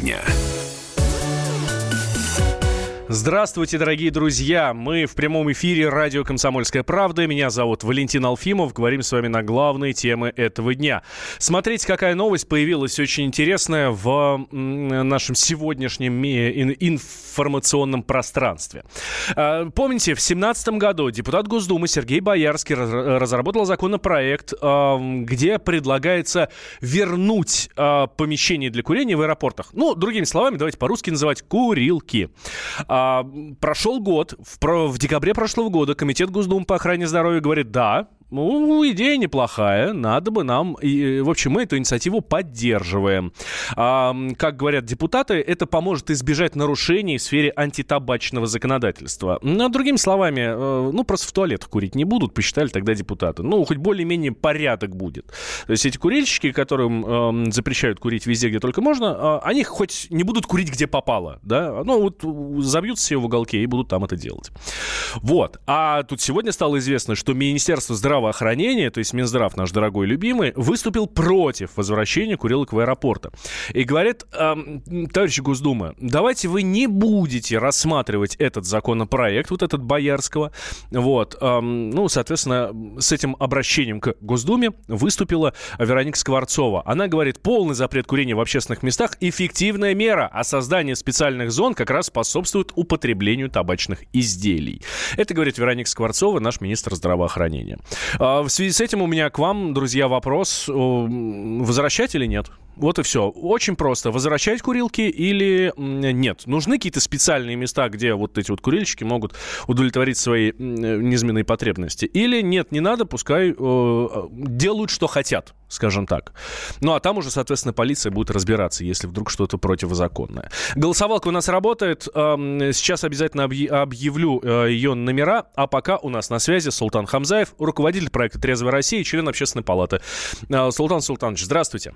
дня. Здравствуйте, дорогие друзья! Мы в прямом эфире радио «Комсомольская правда». Меня зовут Валентин Алфимов. Говорим с вами на главные темы этого дня. Смотрите, какая новость появилась очень интересная в нашем сегодняшнем информационном пространстве. А, помните, в 2017 году депутат Госдумы Сергей Боярский разработал законопроект, а, где предлагается вернуть а, помещение для курения в аэропортах. Ну, другими словами, давайте по-русски называть курилки. А, прошел год, в, в декабре прошлого года Комитет Госдумы по охране здоровья говорит, да, ну, идея неплохая, надо бы нам... И, в общем, мы эту инициативу поддерживаем. А, как говорят депутаты, это поможет избежать нарушений в сфере антитабачного законодательства. Ну, другими словами, э, ну, просто в туалетах курить не будут, посчитали тогда депутаты. Ну, хоть более-менее порядок будет. То есть эти курильщики, которым э, запрещают курить везде, где только можно, э, они хоть не будут курить, где попало, да? Ну, вот забьются себе в уголке и будут там это делать. Вот. А тут сегодня стало известно, что Министерство здравоохранения здравоохранения, то есть Минздрав, наш дорогой любимый, выступил против возвращения курилок в аэропорты. И говорит, э, товарищи Госдума, давайте вы не будете рассматривать этот законопроект, вот этот Боярского. Вот. Э, ну, соответственно, с этим обращением к Госдуме выступила Вероника Скворцова. Она говорит, полный запрет курения в общественных местах – эффективная мера, а создание специальных зон как раз способствует употреблению табачных изделий. Это говорит Вероника Скворцова, наш министр здравоохранения. А, в связи с этим у меня к вам, друзья, вопрос. Возвращать или нет? Вот и все. Очень просто. Возвращать курилки или нет? Нужны какие-то специальные места, где вот эти вот курильщики могут удовлетворить свои низменные потребности? Или нет, не надо, пускай э, делают, что хотят, скажем так. Ну, а там уже, соответственно, полиция будет разбираться, если вдруг что-то противозаконное. Голосовалка у нас работает. Э, сейчас обязательно объявлю э, ее номера. А пока у нас на связи Султан Хамзаев, руководитель проекта «Трезвая Россия» и член общественной палаты. Э, Султан Султанович, здравствуйте.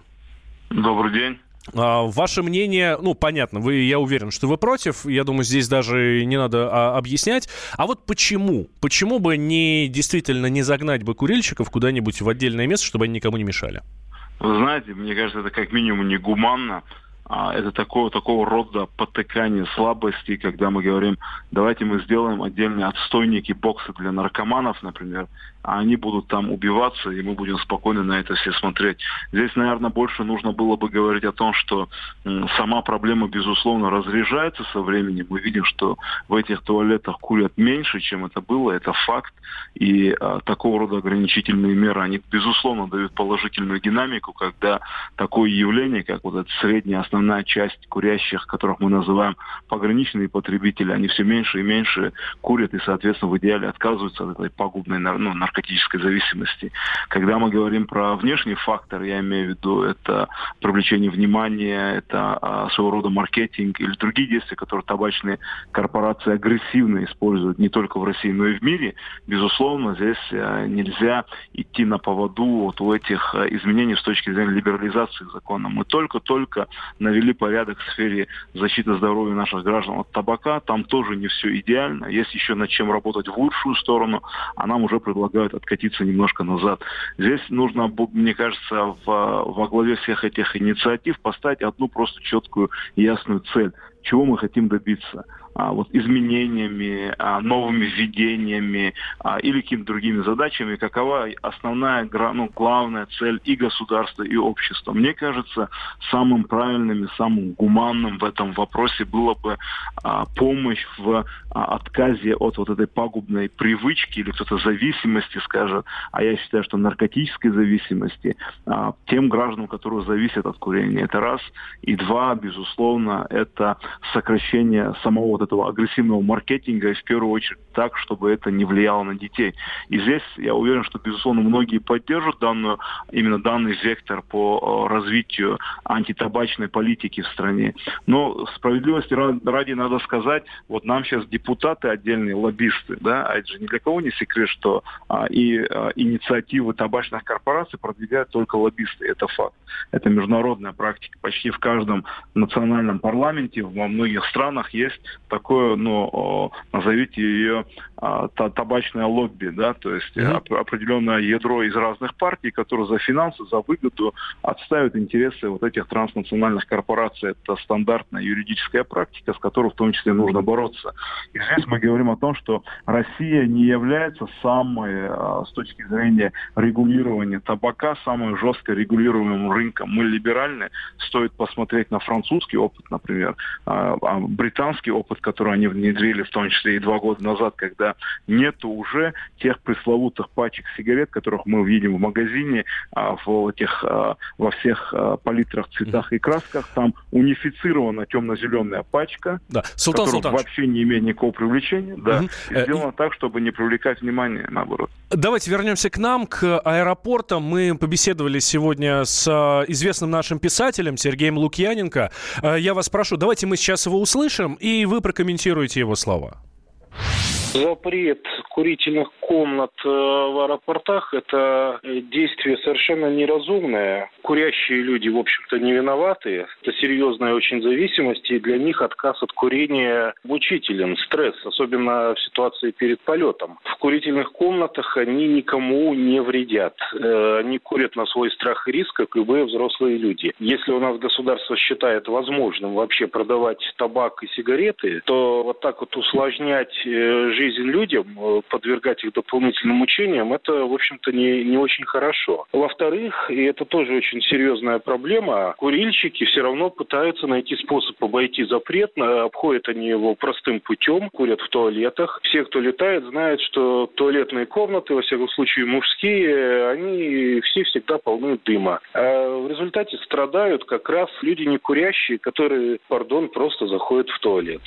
Добрый день. А, ваше мнение, ну, понятно, вы, я уверен, что вы против. Я думаю, здесь даже не надо а, объяснять. А вот почему? Почему бы не действительно не загнать бы курильщиков куда-нибудь в отдельное место, чтобы они никому не мешали? Вы знаете, мне кажется, это как минимум негуманно. А, это такого, такого рода потыкание слабости, когда мы говорим, давайте мы сделаем отдельные отстойники, боксы для наркоманов, например, а они будут там убиваться, и мы будем спокойно на это все смотреть. Здесь, наверное, больше нужно было бы говорить о том, что сама проблема, безусловно, разряжается со временем. Мы видим, что в этих туалетах курят меньше, чем это было, это факт. И а, такого рода ограничительные меры, они, безусловно, дают положительную динамику, когда такое явление, как вот эта средняя основная часть курящих, которых мы называем пограничные потребители, они все меньше и меньше курят и, соответственно, в идеале отказываются от этой пагубной ну, наркотической зависимости. Когда мы говорим про внешний фактор, я имею в виду это привлечение внимания, это а, своего рода маркетинг или другие действия, которые табачные корпорации агрессивно используют не только в России, но и в мире, безусловно, здесь а, нельзя идти на поводу вот у этих а, изменений с точки зрения либерализации закона. Мы только-только навели порядок в сфере защиты здоровья наших граждан от табака. Там тоже не все идеально. Есть еще над чем работать в лучшую сторону, а нам уже предлагают откатиться немножко назад. Здесь нужно, мне кажется, в, во главе всех этих инициатив поставить одну просто четкую ясную цель. Чего мы хотим добиться? А, вот, изменениями, а, новыми введениями а, или какими-то другими задачами, какова основная, ну, главная цель и государства, и общества. Мне кажется, самым правильным и самым гуманным в этом вопросе было бы помощь в отказе от вот этой пагубной привычки или кто-то зависимости, скажет, а я считаю, что наркотической зависимости, тем гражданам, которые зависят от курения. Это раз. И два, безусловно, это сокращение самого вот этого агрессивного маркетинга, в первую очередь так, чтобы это не влияло на детей. И здесь я уверен, что, безусловно, многие поддержат данную, именно данный вектор по э, развитию антитабачной политики в стране. Но справедливости ради надо сказать, вот нам сейчас депутаты отдельные, лоббисты, да, а это же ни для кого не секрет, что а, и а, инициативы табачных корпораций продвигают только лоббисты, это факт. Это международная практика. Почти в каждом национальном парламенте во многих странах есть такое, ну, назовите ее табачное лобби, да, то есть mm-hmm. определенное ядро из разных партий, которые за финансы, за выгоду отставят интересы вот этих транснациональных корпораций. Это стандартная юридическая практика, с которой в том числе нужно бороться. И здесь мы говорим о том, что Россия не является самой, а, с точки зрения регулирования табака, самым жестко регулируемым рынком. Мы либеральны. Стоит посмотреть на французский опыт, например, а, британский опыт, который они внедрили, в том числе и два года назад, когда когда нету уже тех пресловутых пачек сигарет, которых мы видим в магазине, а, в этих, а, во всех а, палитрах, цветах и красках. Там унифицирована темно-зеленая пачка, да. Султан которая вообще не имеет никакого привлечения. Да, угу. и сделано так, чтобы не привлекать внимание, наоборот. Давайте вернемся к нам, к аэропортам. Мы побеседовали сегодня с известным нашим писателем Сергеем Лукьяненко. Я вас прошу, давайте мы сейчас его услышим, и вы прокомментируете его слова. Запрет курительных комнат э, в аэропортах – это действие совершенно неразумное. Курящие люди, в общем-то, не виноваты. Это серьезная очень зависимость, и для них отказ от курения мучителен, стресс, особенно в ситуации перед полетом. В курительных комнатах они никому не вредят. Э, они курят на свой страх и риск, как любые взрослые люди. Если у нас государство считает возможным вообще продавать табак и сигареты, то вот так вот усложнять э, жизнь людям, э, подвергать их дополнительным мучениям, это, в общем-то, не, не очень хорошо. Во-вторых, и это тоже очень серьезная проблема, курильщики все равно пытаются найти способ обойти запрет, обходят они его простым путем, курят в туалетах. Все, кто летает, знают, что туалетные комнаты, во всяком случае мужские, они все всегда полны дыма. А в результате страдают как раз люди не курящие, которые, пардон, просто заходят в туалет.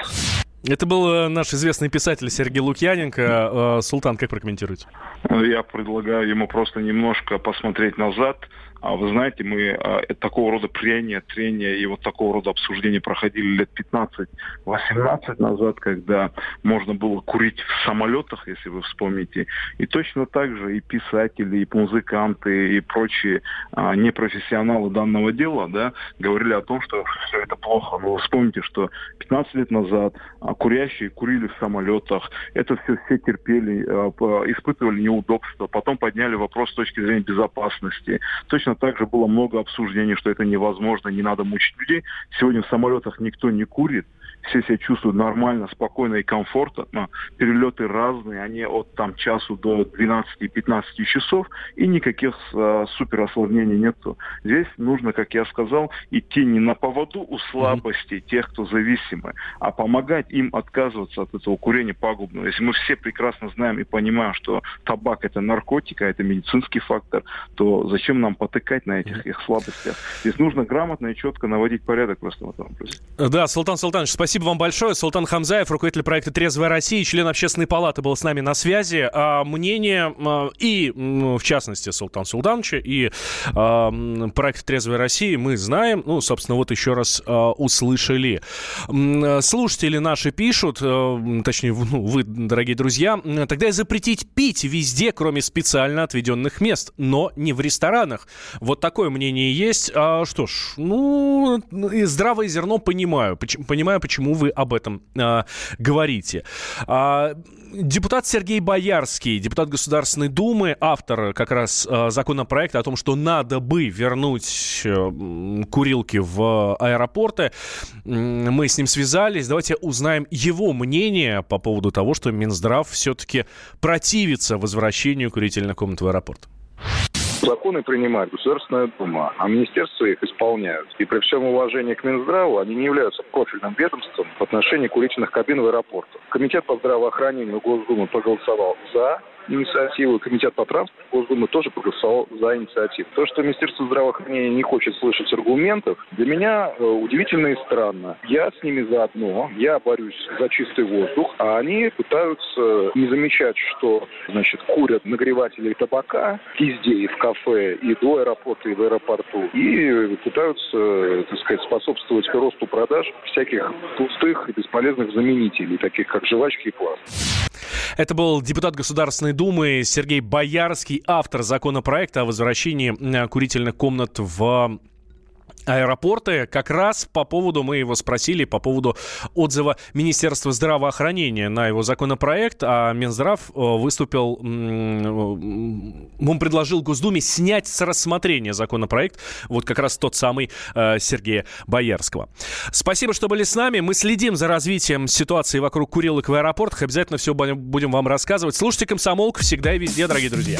Это был э, наш известный писатель Сергей Лукьяненко. Э, Султан, как прокомментируете? Я предлагаю ему просто немножко посмотреть назад, вы знаете, мы а, такого рода прения, трения и вот такого рода обсуждения проходили лет 15-18 назад, когда можно было курить в самолетах, если вы вспомните. И точно так же и писатели, и музыканты, и прочие а, непрофессионалы данного дела да, говорили о том, что все это плохо. Но вы вспомните, что 15 лет назад а, курящие курили в самолетах. Это все все терпели, а, испытывали неудобства. Потом подняли вопрос с точки зрения безопасности. Точно Точно так же было много обсуждений, что это невозможно, не надо мучить людей. Сегодня в самолетах никто не курит все себя чувствуют нормально, спокойно и комфортно. Перелеты разные, они от там часу до 12-15 часов, и никаких э, супер осложнений нету. Здесь нужно, как я сказал, идти не на поводу у слабости mm-hmm. тех, кто зависимы, а помогать им отказываться от этого курения пагубного. Если мы все прекрасно знаем и понимаем, что табак это наркотик, а это медицинский фактор, то зачем нам потыкать на этих их слабостях? Здесь нужно грамотно и четко наводить порядок просто в этом вопросе. Да, Султан Султанович, спасибо Спасибо вам большое. Султан Хамзаев, руководитель проекта «Трезвая Россия», член общественной палаты был с нами на связи. А, мнение и, в частности, Султан Султановича и а, проект «Трезвая Россия» мы знаем. Ну, собственно, вот еще раз а, услышали. Слушатели наши пишут, точнее, ну, вы, дорогие друзья, тогда и запретить пить везде, кроме специально отведенных мест, но не в ресторанах. Вот такое мнение есть. Что ж, ну, здравое зерно понимаю. Понимаю, почему почему вы об этом э, говорите. А, депутат Сергей Боярский, депутат Государственной Думы, автор как раз э, законопроекта о том, что надо бы вернуть э, курилки в аэропорты. Мы с ним связались. Давайте узнаем его мнение по поводу того, что Минздрав все-таки противится возвращению курительных комнат в аэропорт. Законы принимает Государственная Дума, а министерства их исполняют. И при всем уважении к Минздраву они не являются профильным ведомством в отношении курительных кабин в аэропортах. Комитет по здравоохранению Госдумы проголосовал за, инициативу. Комитет по транспорту Госдумы тоже проголосовал за инициативу. То, что Министерство здравоохранения не хочет слышать аргументов, для меня э, удивительно и странно. Я с ними заодно, я борюсь за чистый воздух, а они пытаются не замечать, что значит, курят нагреватели табака везде, и в кафе, и до аэропорта, и в аэропорту, и пытаются, так сказать, способствовать росту продаж всяких пустых и бесполезных заменителей, таких как жвачки и пласт. Это был депутат Государственной Думы Сергей Боярский, автор законопроекта о возвращении курительных комнат в аэропорты. Как раз по поводу, мы его спросили, по поводу отзыва Министерства здравоохранения на его законопроект, а Минздрав э, выступил, он предложил Госдуме снять с рассмотрения законопроект, вот как раз тот самый э, Сергея Боярского. Спасибо, что были с нами. Мы следим за развитием ситуации вокруг курилок в аэропортах. Обязательно все будем вам рассказывать. Слушайте «Комсомолку» всегда и везде, дорогие друзья.